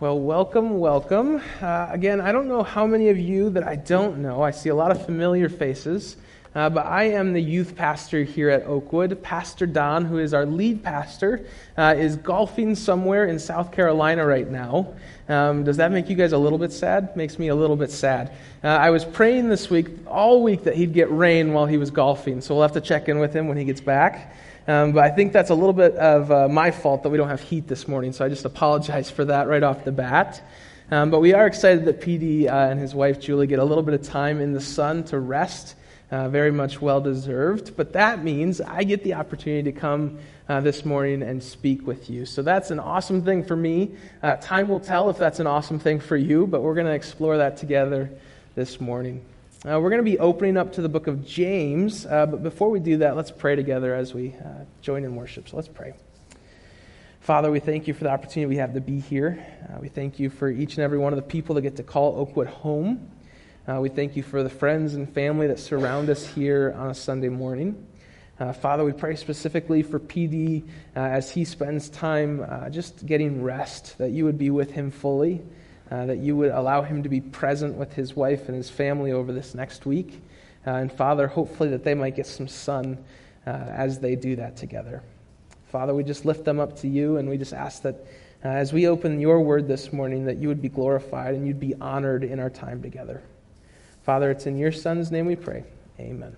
Well, welcome, welcome. Uh, again, I don't know how many of you that I don't know. I see a lot of familiar faces, uh, but I am the youth pastor here at Oakwood. Pastor Don, who is our lead pastor, uh, is golfing somewhere in South Carolina right now. Um, does that make you guys a little bit sad? Makes me a little bit sad. Uh, I was praying this week, all week, that he'd get rain while he was golfing, so we'll have to check in with him when he gets back. Um, but I think that's a little bit of uh, my fault that we don't have heat this morning, so I just apologize for that right off the bat. Um, but we are excited that PD uh, and his wife Julie get a little bit of time in the sun to rest. Uh, very much well deserved. But that means I get the opportunity to come uh, this morning and speak with you. So that's an awesome thing for me. Uh, time will tell if that's an awesome thing for you, but we're going to explore that together this morning. Uh, we're going to be opening up to the book of James, uh, but before we do that, let's pray together as we uh, join in worship. So let's pray. Father, we thank you for the opportunity we have to be here. Uh, we thank you for each and every one of the people that get to call Oakwood home. Uh, we thank you for the friends and family that surround us here on a Sunday morning. Uh, Father, we pray specifically for PD as he spends time just getting rest, that you would be with him fully uh, that you would allow him to be present with his wife and his family over this next week. Uh, and Father, hopefully that they might get some sun uh, as they do that together. Father, we just lift them up to you and we just ask that uh, as we open your word this morning, that you would be glorified and you'd be honored in our time together. Father, it's in your Son's name we pray. Amen.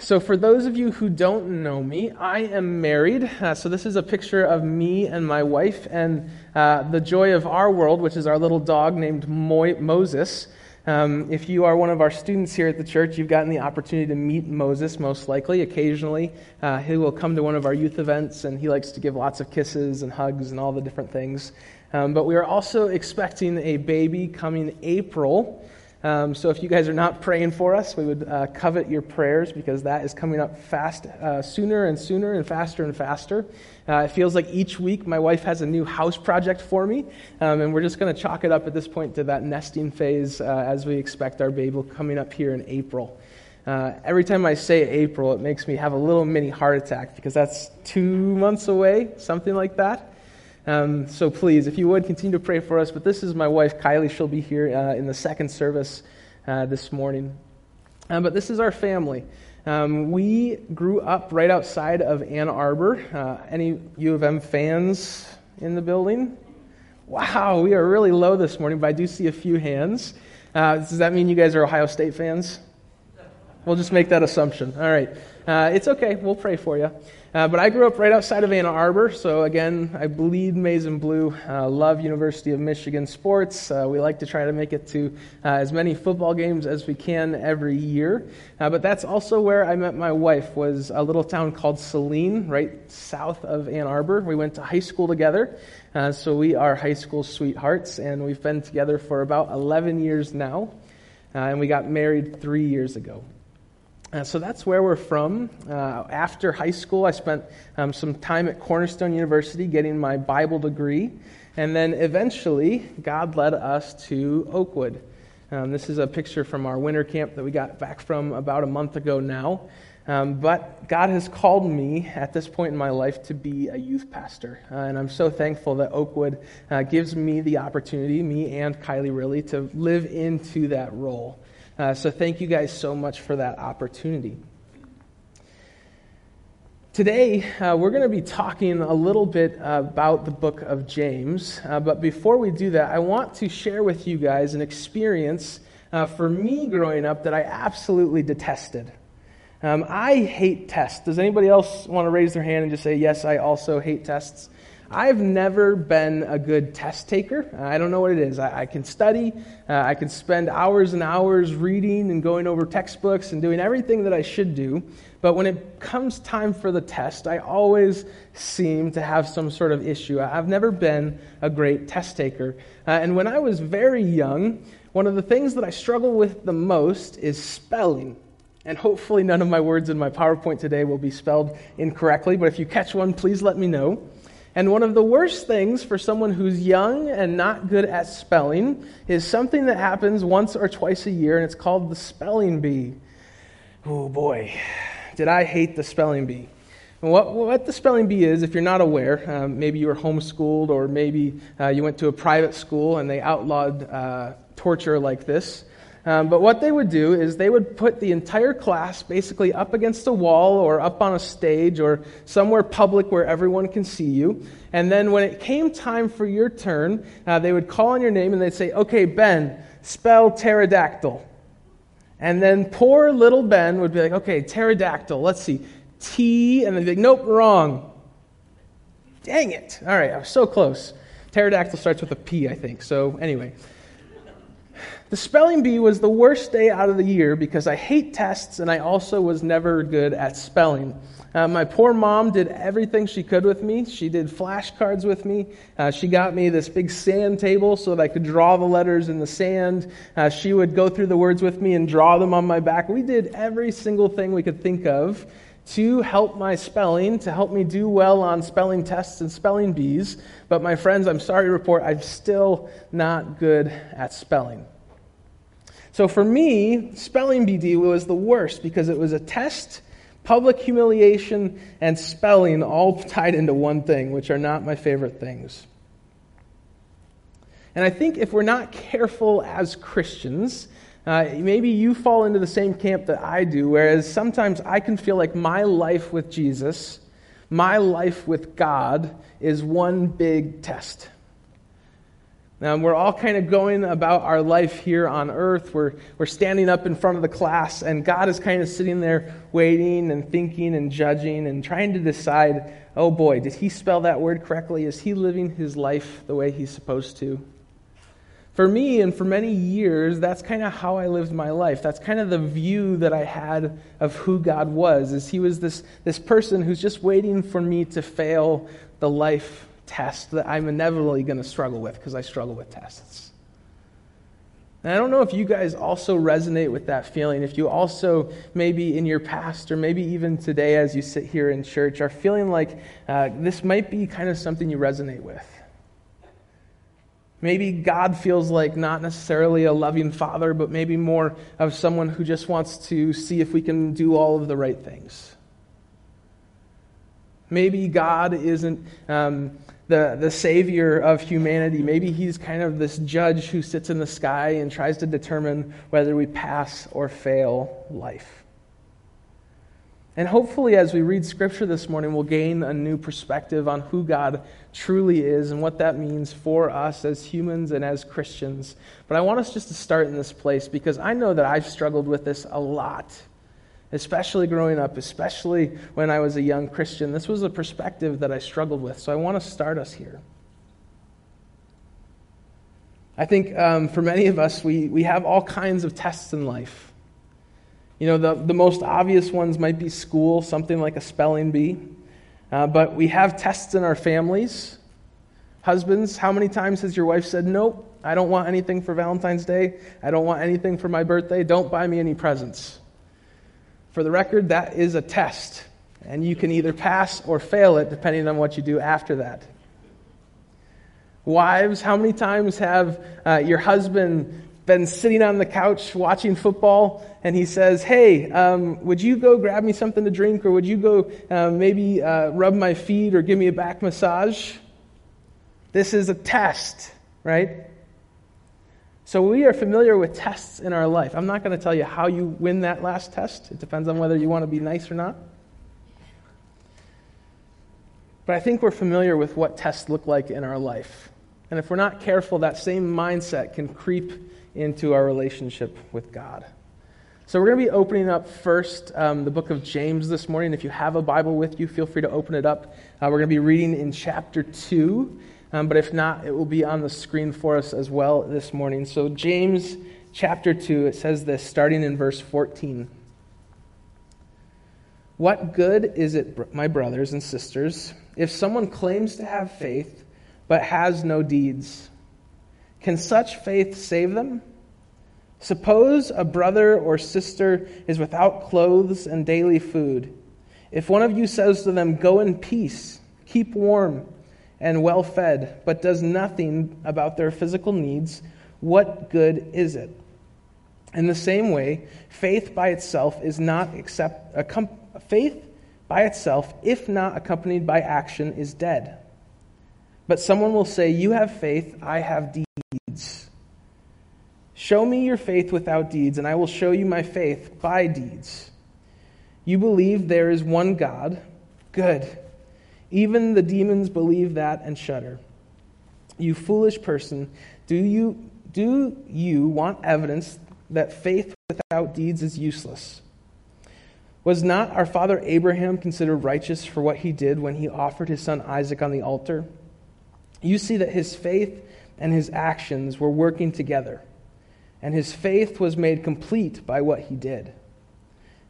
So, for those of you who don't know me, I am married. Uh, so, this is a picture of me and my wife and uh, the joy of our world, which is our little dog named Mo- Moses. Um, if you are one of our students here at the church, you've gotten the opportunity to meet Moses, most likely. Occasionally, uh, he will come to one of our youth events and he likes to give lots of kisses and hugs and all the different things. Um, but we are also expecting a baby coming April. Um, so if you guys are not praying for us, we would uh, covet your prayers because that is coming up fast, uh, sooner and sooner and faster and faster. Uh, it feels like each week my wife has a new house project for me, um, and we're just going to chalk it up at this point to that nesting phase uh, as we expect our baby coming up here in April. Uh, every time I say April, it makes me have a little mini heart attack because that's two months away, something like that. Um, so please, if you would, continue to pray for us. But this is my wife, Kylie. She'll be here uh, in the second service uh, this morning. Um, but this is our family. Um, we grew up right outside of Ann Arbor. Uh, any U of M fans in the building? Wow, we are really low this morning, but I do see a few hands. Uh, does that mean you guys are Ohio State fans? We'll just make that assumption. All right. Uh, it's okay. We'll pray for you. Uh, but I grew up right outside of Ann Arbor, so again, I bleed maize and blue. Uh, love University of Michigan sports. Uh, we like to try to make it to uh, as many football games as we can every year. Uh, but that's also where I met my wife. Was a little town called Saline, right south of Ann Arbor. We went to high school together, uh, so we are high school sweethearts, and we've been together for about 11 years now, and we got married three years ago. Uh, so that's where we're from. Uh, after high school, I spent um, some time at Cornerstone University getting my Bible degree. And then eventually, God led us to Oakwood. Um, this is a picture from our winter camp that we got back from about a month ago now. Um, but God has called me at this point in my life to be a youth pastor. Uh, and I'm so thankful that Oakwood uh, gives me the opportunity, me and Kylie really, to live into that role. Uh, so thank you guys so much for that opportunity. Today, uh, we're going to be talking a little bit about the book of James. Uh, but before we do that, I want to share with you guys an experience uh, for me growing up that I absolutely detested. Um, I hate tests. Does anybody else want to raise their hand and just say, Yes, I also hate tests? I've never been a good test taker. I don't know what it is. I, I can study, uh, I can spend hours and hours reading and going over textbooks and doing everything that I should do. But when it comes time for the test, I always seem to have some sort of issue. I've never been a great test taker. Uh, and when I was very young, one of the things that I struggle with the most is spelling. And hopefully, none of my words in my PowerPoint today will be spelled incorrectly, but if you catch one, please let me know. And one of the worst things for someone who's young and not good at spelling is something that happens once or twice a year, and it's called the spelling bee. Oh boy, did I hate the spelling bee. What, what the spelling bee is, if you're not aware, um, maybe you were homeschooled or maybe uh, you went to a private school and they outlawed uh, torture like this. Um, but what they would do is they would put the entire class basically up against a wall or up on a stage or somewhere public where everyone can see you. And then when it came time for your turn, uh, they would call on your name and they'd say, Okay, Ben, spell pterodactyl. And then poor little Ben would be like, Okay, pterodactyl, let's see. T, and they'd be like, nope, wrong. Dang it. All right, I was so close. Pterodactyl starts with a P, I think. So, anyway. The spelling bee was the worst day out of the year because I hate tests and I also was never good at spelling. Uh, my poor mom did everything she could with me. She did flashcards with me. Uh, she got me this big sand table so that I could draw the letters in the sand. Uh, she would go through the words with me and draw them on my back. We did every single thing we could think of to help my spelling, to help me do well on spelling tests and spelling bees. But my friends, I'm sorry to report, I'm still not good at spelling. So for me, spelling BD was the worst because it was a test, public humiliation, and spelling all tied into one thing, which are not my favorite things. And I think if we're not careful as Christians, uh, maybe you fall into the same camp that I do, whereas sometimes I can feel like my life with Jesus, my life with God, is one big test. Now, we're all kind of going about our life here on earth. We're, we're standing up in front of the class, and God is kind of sitting there waiting and thinking and judging and trying to decide oh boy, did he spell that word correctly? Is he living his life the way he's supposed to? For me, and for many years, that's kind of how I lived my life. That's kind of the view that I had of who God was, is he was this, this person who's just waiting for me to fail the life test that I'm inevitably going to struggle with because I struggle with tests. And I don't know if you guys also resonate with that feeling. If you also, maybe in your past or maybe even today as you sit here in church, are feeling like uh, this might be kind of something you resonate with. Maybe God feels like not necessarily a loving father, but maybe more of someone who just wants to see if we can do all of the right things. Maybe God isn't um, the, the savior of humanity. Maybe he's kind of this judge who sits in the sky and tries to determine whether we pass or fail life. And hopefully, as we read Scripture this morning, we'll gain a new perspective on who God truly is and what that means for us as humans and as Christians. But I want us just to start in this place because I know that I've struggled with this a lot, especially growing up, especially when I was a young Christian. This was a perspective that I struggled with. So I want to start us here. I think um, for many of us, we, we have all kinds of tests in life. You know, the, the most obvious ones might be school, something like a spelling bee. Uh, but we have tests in our families. Husbands, how many times has your wife said, Nope, I don't want anything for Valentine's Day. I don't want anything for my birthday. Don't buy me any presents. For the record, that is a test. And you can either pass or fail it depending on what you do after that. Wives, how many times have uh, your husband been sitting on the couch watching football, and he says, Hey, um, would you go grab me something to drink, or would you go uh, maybe uh, rub my feet or give me a back massage? This is a test, right? So we are familiar with tests in our life. I'm not going to tell you how you win that last test, it depends on whether you want to be nice or not. But I think we're familiar with what tests look like in our life. And if we're not careful, that same mindset can creep into our relationship with God. So, we're going to be opening up first um, the book of James this morning. If you have a Bible with you, feel free to open it up. Uh, we're going to be reading in chapter 2, um, but if not, it will be on the screen for us as well this morning. So, James chapter 2, it says this, starting in verse 14. What good is it, my brothers and sisters, if someone claims to have faith but has no deeds? Can such faith save them? Suppose a brother or sister is without clothes and daily food. If one of you says to them, Go in peace, keep warm and well fed, but does nothing about their physical needs, what good is it? In the same way, faith by itself is not accept, a faith by itself, if not accompanied by action, is dead. But someone will say, You have faith, I have deeds. Show me your faith without deeds, and I will show you my faith by deeds. You believe there is one God. Good. Even the demons believe that and shudder. You foolish person, do you, do you want evidence that faith without deeds is useless? Was not our father Abraham considered righteous for what he did when he offered his son Isaac on the altar? You see that his faith and his actions were working together, and his faith was made complete by what he did.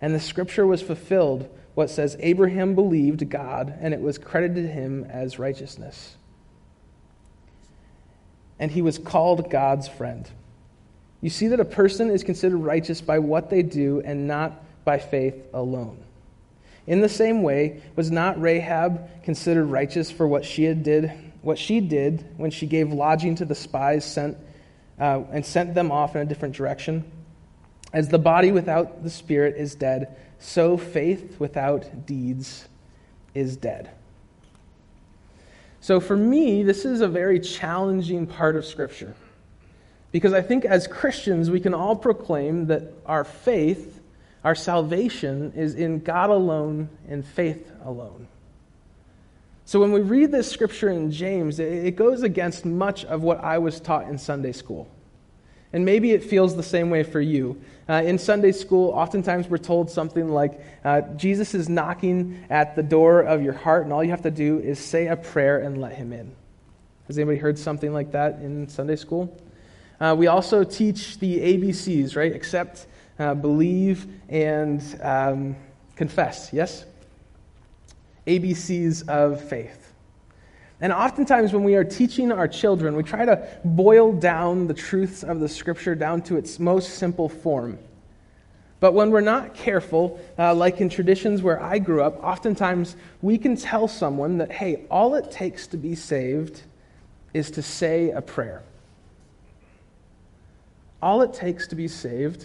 And the scripture was fulfilled, what says, Abraham believed God, and it was credited to him as righteousness. And he was called God's friend. You see that a person is considered righteous by what they do and not by faith alone. In the same way, was not Rahab considered righteous for what she had did, what she did when she gave lodging to the spies sent uh, and sent them off in a different direction? As the body without the spirit is dead, so faith without deeds is dead. So for me, this is a very challenging part of Scripture. Because I think as Christians, we can all proclaim that our faith our salvation is in God alone and faith alone. So when we read this scripture in James, it goes against much of what I was taught in Sunday school. And maybe it feels the same way for you. Uh, in Sunday school, oftentimes we're told something like uh, Jesus is knocking at the door of your heart, and all you have to do is say a prayer and let him in. Has anybody heard something like that in Sunday school? Uh, we also teach the ABCs, right? Accept, uh, believe, and um, confess. Yes? ABCs of faith. And oftentimes, when we are teaching our children, we try to boil down the truths of the scripture down to its most simple form. But when we're not careful, uh, like in traditions where I grew up, oftentimes we can tell someone that, hey, all it takes to be saved is to say a prayer. All it takes to be saved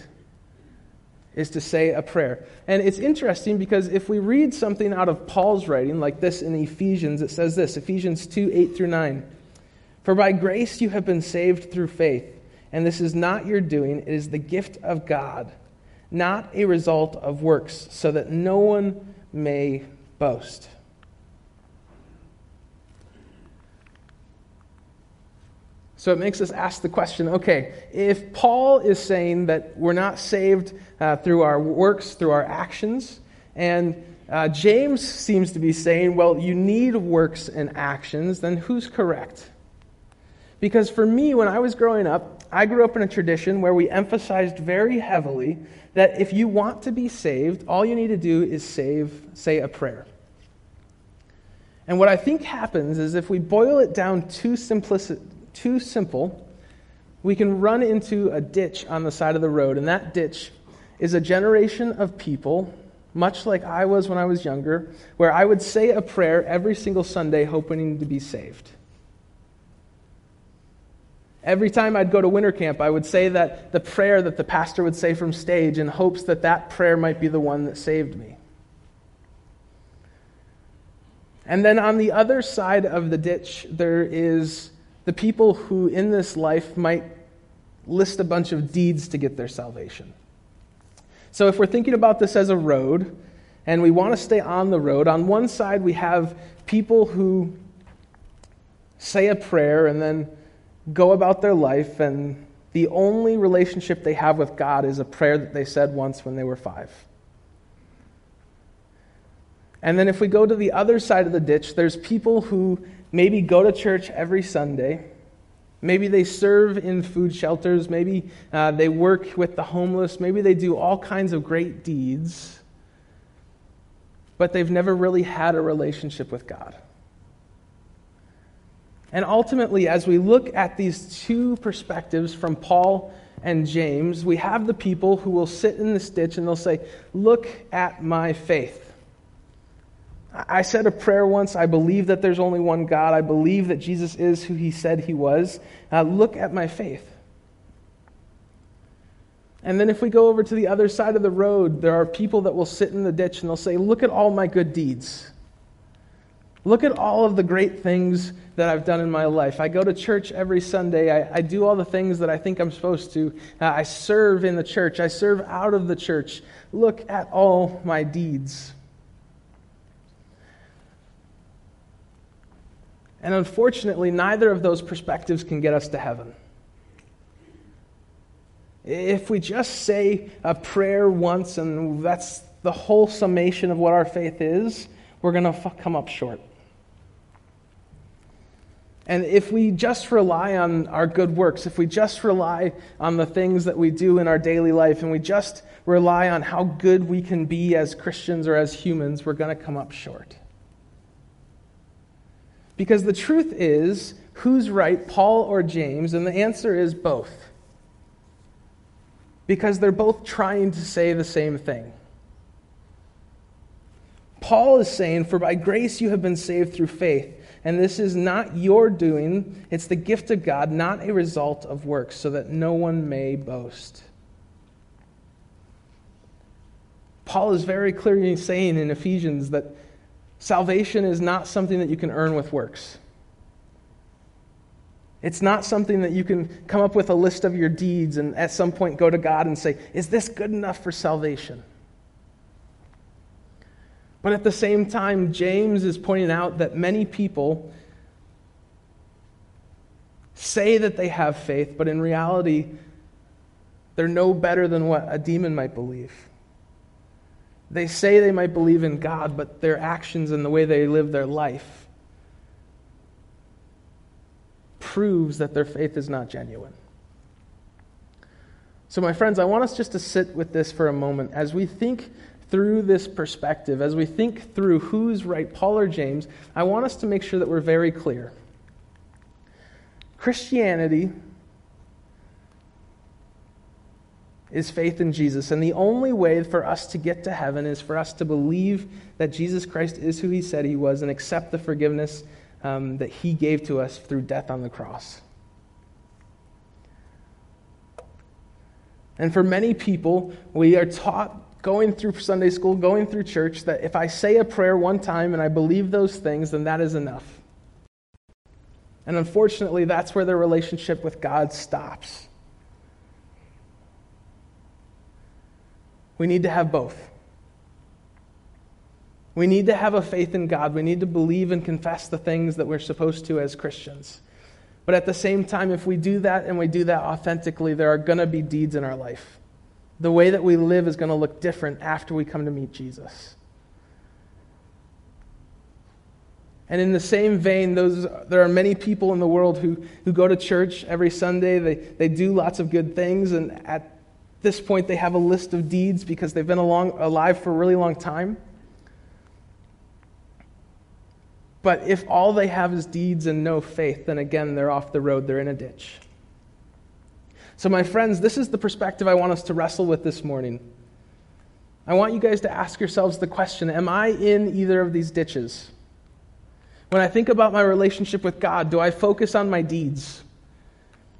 is to say a prayer. And it's interesting because if we read something out of Paul's writing, like this in Ephesians, it says this Ephesians 2 8 through 9. For by grace you have been saved through faith, and this is not your doing, it is the gift of God, not a result of works, so that no one may boast. So it makes us ask the question okay, if Paul is saying that we're not saved uh, through our works, through our actions, and uh, James seems to be saying, well, you need works and actions, then who's correct? Because for me, when I was growing up, I grew up in a tradition where we emphasized very heavily that if you want to be saved, all you need to do is save, say a prayer. And what I think happens is if we boil it down too simplistic, too simple, we can run into a ditch on the side of the road, and that ditch is a generation of people, much like I was when I was younger, where I would say a prayer every single Sunday hoping to be saved. Every time I'd go to winter camp, I would say that the prayer that the pastor would say from stage in hopes that that prayer might be the one that saved me. And then on the other side of the ditch, there is the people who in this life might list a bunch of deeds to get their salvation. So if we're thinking about this as a road, and we want to stay on the road, on one side we have people who say a prayer and then go about their life, and the only relationship they have with God is a prayer that they said once when they were five. And then if we go to the other side of the ditch, there's people who maybe go to church every Sunday. Maybe they serve in food shelters. Maybe uh, they work with the homeless. Maybe they do all kinds of great deeds. But they've never really had a relationship with God. And ultimately, as we look at these two perspectives from Paul and James, we have the people who will sit in this ditch and they'll say, Look at my faith. I said a prayer once. I believe that there's only one God. I believe that Jesus is who he said he was. Uh, look at my faith. And then if we go over to the other side of the road, there are people that will sit in the ditch and they'll say, Look at all my good deeds. Look at all of the great things that I've done in my life. I go to church every Sunday. I, I do all the things that I think I'm supposed to. Uh, I serve in the church. I serve out of the church. Look at all my deeds. And unfortunately, neither of those perspectives can get us to heaven. If we just say a prayer once and that's the whole summation of what our faith is, we're going to come up short. And if we just rely on our good works, if we just rely on the things that we do in our daily life, and we just rely on how good we can be as Christians or as humans, we're going to come up short. Because the truth is, who's right, Paul or James? And the answer is both. Because they're both trying to say the same thing. Paul is saying, For by grace you have been saved through faith. And this is not your doing, it's the gift of God, not a result of works, so that no one may boast. Paul is very clearly saying in Ephesians that salvation is not something that you can earn with works. It's not something that you can come up with a list of your deeds and at some point go to God and say, Is this good enough for salvation? But at the same time, James is pointing out that many people say that they have faith, but in reality, they're no better than what a demon might believe. They say they might believe in God, but their actions and the way they live their life proves that their faith is not genuine. So, my friends, I want us just to sit with this for a moment as we think through this perspective, as we think through who's right, Paul or James, I want us to make sure that we're very clear. Christianity is faith in Jesus, and the only way for us to get to heaven is for us to believe that Jesus Christ is who he said he was and accept the forgiveness um, that he gave to us through death on the cross. And for many people, we are taught going through Sunday school, going through church, that if I say a prayer one time and I believe those things, then that is enough. And unfortunately, that's where their relationship with God stops. We need to have both. We need to have a faith in God. We need to believe and confess the things that we're supposed to as Christians. But at the same time, if we do that and we do that authentically, there are going to be deeds in our life. The way that we live is going to look different after we come to meet Jesus. And in the same vein, those, there are many people in the world who, who go to church every Sunday. They, they do lots of good things, and at this point, they have a list of deeds because they've been along, alive for a really long time. But if all they have is deeds and no faith, then again, they're off the road, they're in a ditch. So, my friends, this is the perspective I want us to wrestle with this morning. I want you guys to ask yourselves the question Am I in either of these ditches? When I think about my relationship with God, do I focus on my deeds?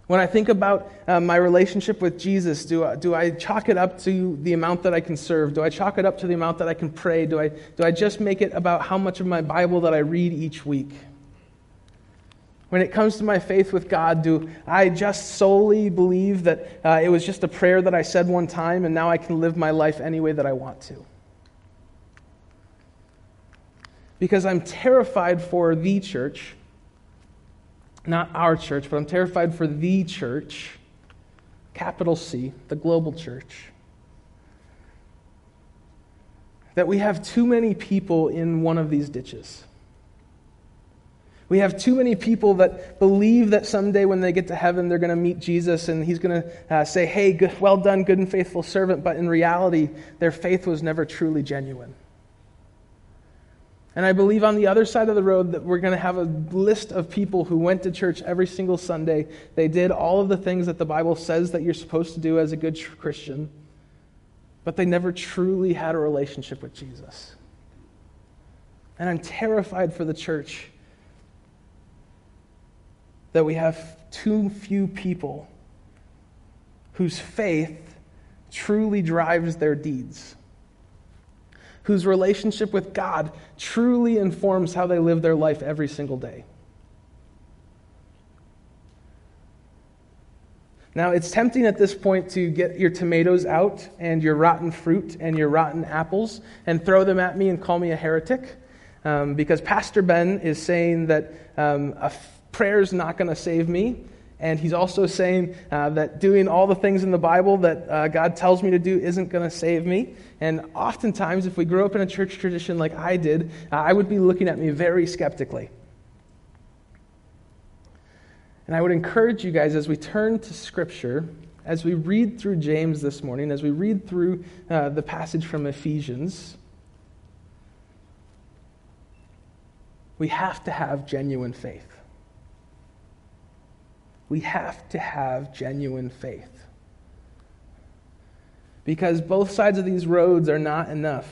When I think about uh, my relationship with Jesus, do I, do I chalk it up to the amount that I can serve? Do I chalk it up to the amount that I can pray? Do I, do I just make it about how much of my Bible that I read each week? When it comes to my faith with God, do I just solely believe that uh, it was just a prayer that I said one time and now I can live my life any way that I want to? Because I'm terrified for the church, not our church, but I'm terrified for the church, capital C, the global church. That we have too many people in one of these ditches. We have too many people that believe that someday when they get to heaven, they're going to meet Jesus and he's going to uh, say, Hey, good, well done, good and faithful servant. But in reality, their faith was never truly genuine. And I believe on the other side of the road that we're going to have a list of people who went to church every single Sunday. They did all of the things that the Bible says that you're supposed to do as a good Christian, but they never truly had a relationship with Jesus. And I'm terrified for the church that we have too few people whose faith truly drives their deeds, whose relationship with God truly informs how they live their life every single day. Now, it's tempting at this point to get your tomatoes out and your rotten fruit and your rotten apples and throw them at me and call me a heretic um, because Pastor Ben is saying that um, a prayer is not going to save me. And he's also saying uh, that doing all the things in the Bible that uh, God tells me to do isn't going to save me. And oftentimes, if we grew up in a church tradition like I did, uh, I would be looking at me very skeptically. And I would encourage you guys as we turn to Scripture, as we read through James this morning, as we read through uh, the passage from Ephesians, we have to have genuine faith. We have to have genuine faith. Because both sides of these roads are not enough.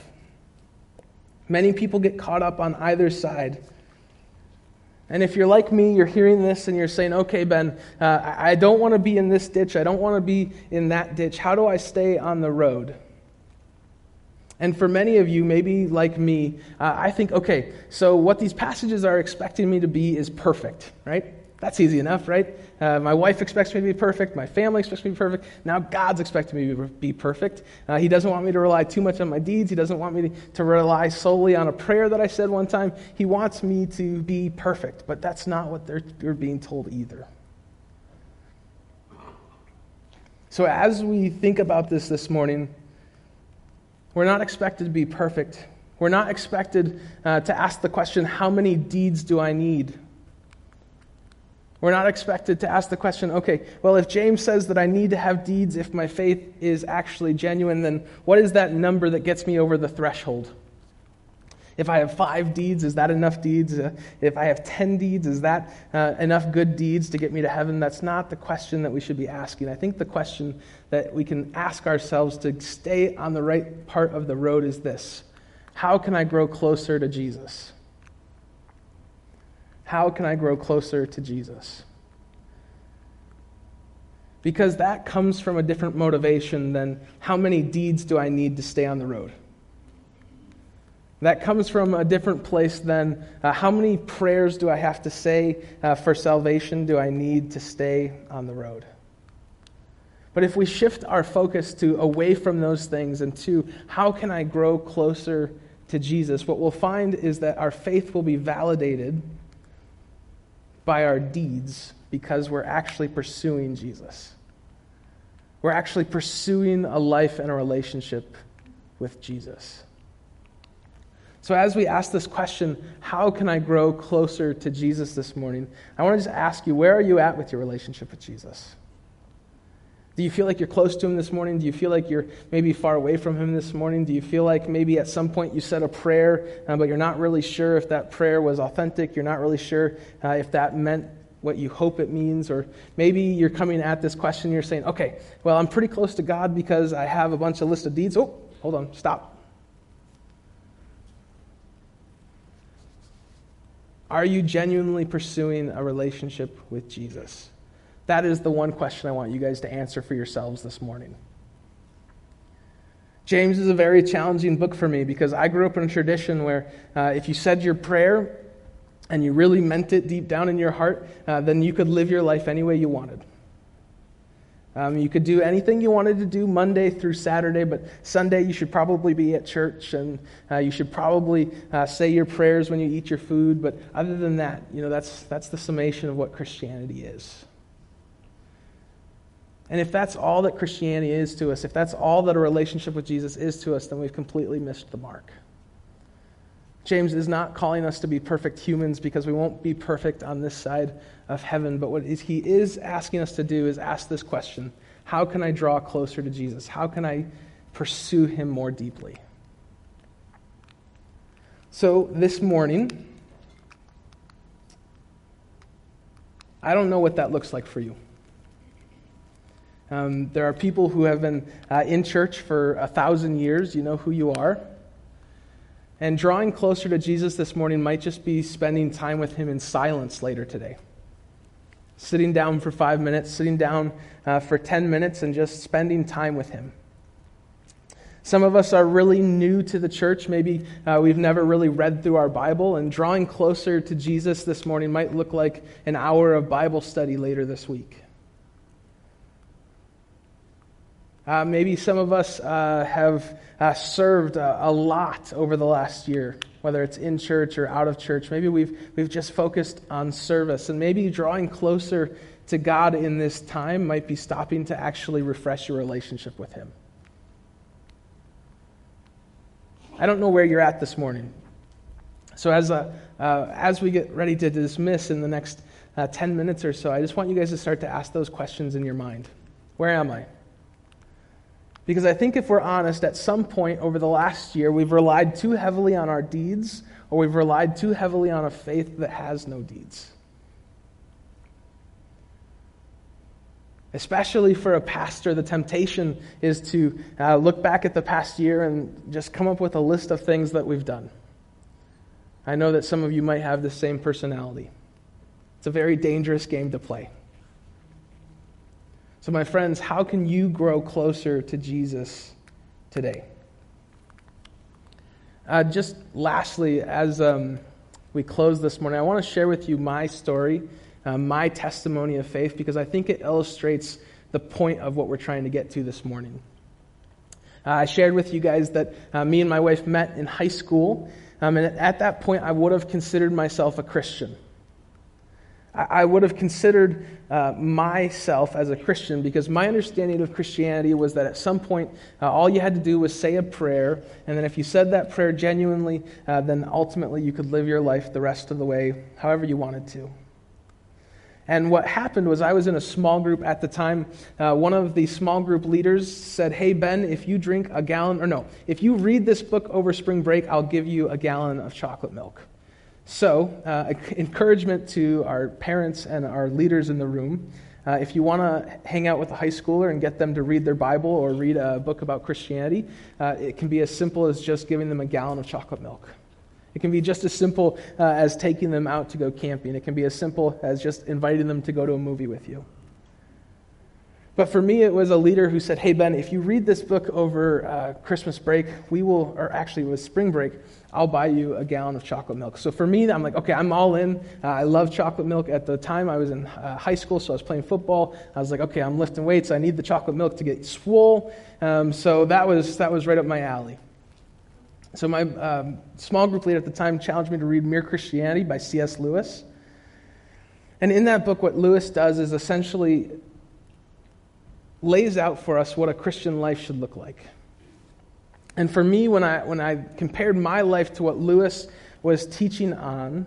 Many people get caught up on either side. And if you're like me, you're hearing this and you're saying, okay, Ben, uh, I don't want to be in this ditch. I don't want to be in that ditch. How do I stay on the road? And for many of you, maybe like me, uh, I think, okay, so what these passages are expecting me to be is perfect, right? That's easy enough, right? Uh, my wife expects me to be perfect. My family expects me to be perfect. Now God's expecting me to be perfect. Uh, he doesn't want me to rely too much on my deeds. He doesn't want me to, rely solely on a prayer that I said one time. He wants me to be perfect. But that's not what they're, they're being told either. So as we think about this this morning, we're not expected to be perfect. We're not expected uh, to ask the question, how many deeds do I need? We're not expected to ask the question, okay, well, if James says that I need to have deeds if my faith is actually genuine, then what is that number that gets me over the threshold? If I have five deeds, is that enough deeds? Uh, if I have ten deeds, is that uh, enough good deeds to get me to heaven? That's not the question that we should be asking. I think the question that we can ask ourselves to stay on the right part of the road is this How can I grow closer to Jesus? How can I grow closer to Jesus? Because that comes from a different motivation than how many deeds do I need to stay on the road. That comes from a different place than uh, how many prayers do I have to say uh, for salvation do I need to stay on the road. But if we shift our focus to away from those things and to how can I grow closer to Jesus, what we'll find is that our faith will be validated by our deeds because we're actually pursuing Jesus. We're actually pursuing a life and a relationship with Jesus. So, as we ask this question, how can I grow closer to Jesus this morning? I want to just ask you, where are you at with your relationship with Jesus? Do you feel like you're close to Him this morning? Do you feel like you're maybe far away from Him this morning? Do you feel like maybe at some point you said a prayer, uh, but you're not really sure if that prayer was authentic? You're not really sure uh, if that meant what you hope it means? Or maybe you're coming at this question, you're saying, okay, well, I'm pretty close to God because I have a bunch of list of deeds. Oh, hold on, stop. Are you genuinely pursuing a relationship with Jesus? That is the one question I want you guys to answer for yourselves this morning. James is a very challenging book for me because I grew up in a tradition where uh, if you said your prayer and you really meant it deep down in your heart, uh, then you could live your life any way you wanted. Um, you could do anything you wanted to do Monday through Saturday, but Sunday you should probably be at church and uh, you should probably uh, say your prayers when you eat your food. But other than that, you know, that's, that's the summation of what Christianity is. And if that's all that Christianity is to us, if that's all that a relationship with Jesus is to us, then we've completely missed the mark. James is not calling us to be perfect humans because we won't be perfect on this side of heaven. But what he is asking us to do is ask this question How can I draw closer to Jesus? How can I pursue him more deeply? So this morning, I don't know what that looks like for you. Um, there are people who have been uh, in church for a thousand years. You know who you are. And drawing closer to Jesus this morning might just be spending time with Him in silence later today. Sitting down for five minutes, sitting down uh, for 10 minutes, and just spending time with Him. Some of us are really new to the church. Maybe uh, we've never really read through our Bible, and drawing closer to Jesus this morning might look like an hour of Bible study later this week. Uh, maybe some of us uh, have uh, served a, a, lot over the last year, whether it's in church or out of church. Maybe we've, we've just focused on service. And maybe drawing closer to God in this time might be stopping to actually refresh your relationship with Him. I don't know where you're at this morning. So, as, a, uh, as we get ready to dismiss in the next uh, 10 minutes or so, I just want you guys to start to ask those questions in your mind. Where am I? Because I think if we're honest, at some point over the last year, we've relied too heavily on our deeds, or we've relied too heavily on a faith that has no deeds. Especially for a pastor, the temptation is to uh, look back at the past year and just come up with a list of things that we've done. I know that some of you might have the same personality. It's a very dangerous game to play. So, my friends, how can you grow closer to Jesus today? Uh, just lastly, as um, we close this morning, I want to share with you my story, uh, my testimony of faith, because I think it illustrates the point of what we're trying to get to this morning. Uh, I shared with you guys that uh, me and my wife met in high school, um, and at that point, I would have considered myself a Christian. I would have considered uh, myself as a Christian because my understanding of Christianity was that at some point uh, all you had to do was say a prayer, and then if you said that prayer genuinely, uh, then ultimately you could live your life the rest of the way however you wanted to. And what happened was, I was in a small group at the time. Uh, one of the small group leaders said, Hey, Ben, if you drink a gallon, or no, if you read this book over spring break, I'll give you a gallon of chocolate milk. So, uh, encouragement to our parents and our leaders in the room. Uh, if you want to hang out with a high schooler and get them to read their Bible or read a book about Christianity, uh, it can be as simple as just giving them a gallon of chocolate milk. It can be just as simple uh, as taking them out to go camping. It can be as simple as just inviting them to go to a movie with you. But for me, it was a leader who said, Hey, Ben, if you read this book over uh, Christmas break, we will, or actually it was spring break, I'll buy you a gallon of chocolate milk. So for me, I'm like, okay, I'm all in. Uh, I love chocolate milk. At the time, I was in uh, high school, so I was playing football. I was like, okay, I'm lifting weights. I need the chocolate milk to get swole. Um, so that was, that was right up my alley. So my um, small group leader at the time challenged me to read Mere Christianity by C.S. Lewis. And in that book, what Lewis does is essentially lays out for us what a Christian life should look like. And for me, when I, when I compared my life to what Lewis was teaching on,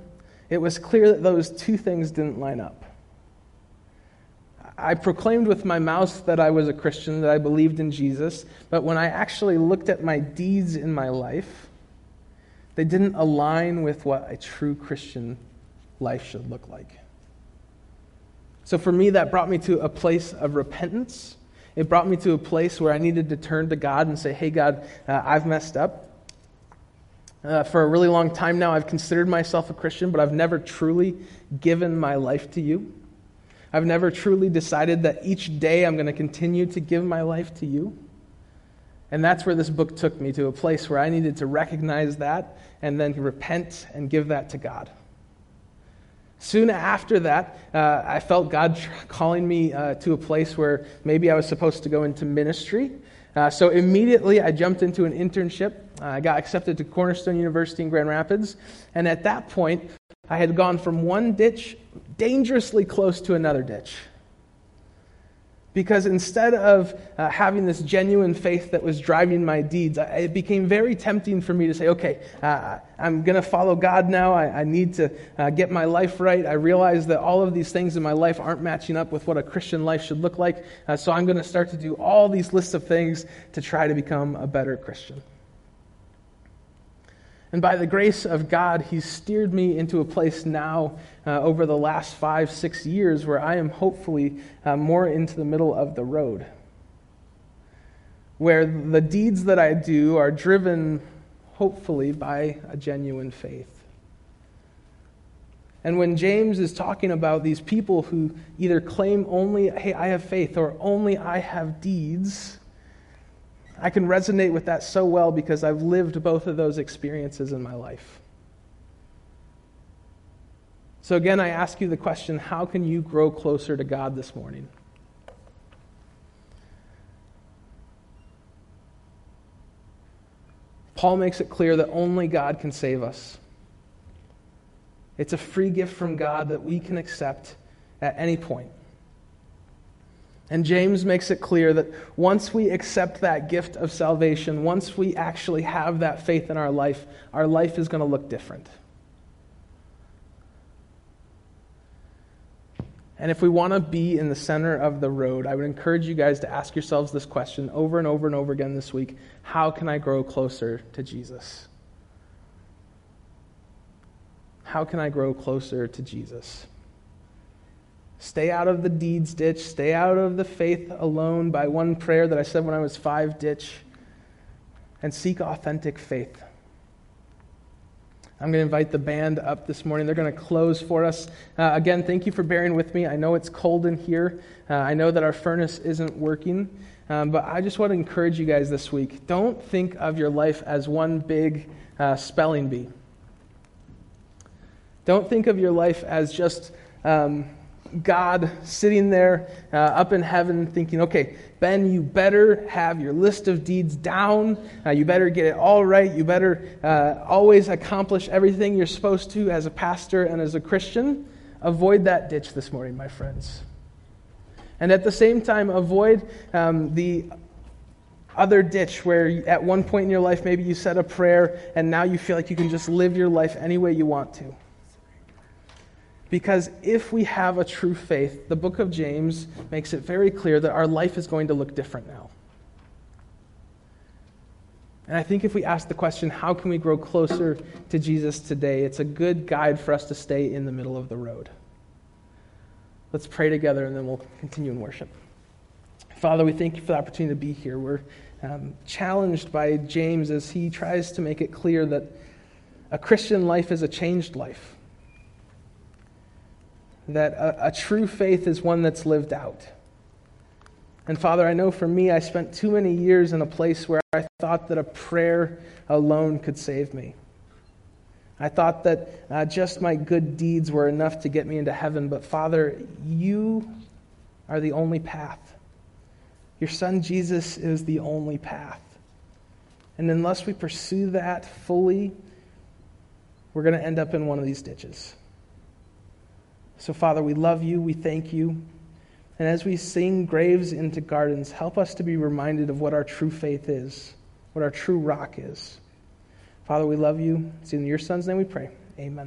it was clear that those two things didn't line up. I proclaimed with my mouth that I was a Christian, that I believed in Jesus, but when I actually looked at my deeds in my life, they didn't align with what a true Christian life should look like. So for me, that brought me to a place of repentance it brought me to a place where I needed to turn to God and say, Hey, God, uh, I've messed up. Uh, for a really long time now, I've considered myself a Christian, but I've never truly given my life to you. I've never truly decided that each day I'm going to continue to give my life to you. And that's where this book took me to a place where I needed to recognize that and then repent and give that to God. Soon after that, uh, I felt God calling me uh, to a place where maybe I was supposed to go into ministry. Uh, so immediately I jumped into an internship. I got accepted to Cornerstone University in Grand Rapids. And at that point, I had gone from one ditch dangerously close to another ditch. Because instead of uh, having this genuine faith that was driving my deeds, it became very tempting for me to say, okay, uh, I'm going to follow God now. I, I need to uh, get my life right. I realize that all of these things in my life aren't matching up with what a Christian life should look like. Uh, so I'm going to start to do all these lists of things to try to become a better Christian. And by the grace of God, He's steered me into a place now uh, over the last five, six years where I am hopefully uh, more into the middle of the road. Where the deeds that I do are driven, hopefully, by a genuine faith. And when James is talking about these people who either claim only, hey, I have faith, or only I have deeds, I can resonate with that so well because I've lived both of those experiences in my life. So, again, I ask you the question how can you grow closer to God this morning? Paul makes it clear that only God can save us. It's a free gift from God that we can accept at any point. And James makes it clear that once we accept that gift of salvation, once we actually have that faith in our life, our life is going to look different. And if we want to be in the center of the road, I would encourage you guys to ask yourselves this question over and over and over again this week How can I grow closer to Jesus? How can I grow closer to Jesus? Stay out of the deeds ditch. Stay out of the faith alone by one prayer that I said when I was five ditch. And seek authentic faith. I'm going to invite the band up this morning. They're going to close for us. Uh, again, thank you for bearing with me. I know it's cold in here. Uh, I know that our furnace isn't working. Um, but I just want to encourage you guys this week don't think of your life as one big uh, spelling bee. Don't think of your life as just um, God sitting there uh, up in heaven thinking, okay, Ben, you better have your list of deeds down. Uh, you better get it all right. You better uh, always accomplish everything you're supposed to as a pastor and as a Christian. Avoid that ditch this morning, my friends. And at the same time, avoid um, the other ditch where at one point in your life, maybe you said a prayer and now you feel like you can just live your life any way you want to. Because if we have a true faith, the book of James makes it very clear that our life is going to look different now. And I think if we ask the question, how can we grow closer to Jesus today, it's a good guide for us to stay in the middle of the road. Let's pray together and then we'll continue in worship. Father, we thank you for the opportunity to be here. We're um, challenged by James as he tries to make it clear that a Christian life is a changed life that a, a true faith is one that's lived out. And Father, I know for me, I spent too many years in a place where I thought that a prayer alone could save me. I thought that uh, just my good deeds were enough to get me into heaven. But Father, you are the only path. Your son Jesus is the only path. And unless we pursue that fully, we're going to end up in one of these ditches. So, Father, we love you. We thank you. And as we sing graves into gardens, help us to be reminded of what our true faith is, what our true rock is. Father, we love you. It's in your Son's name we pray. Amen.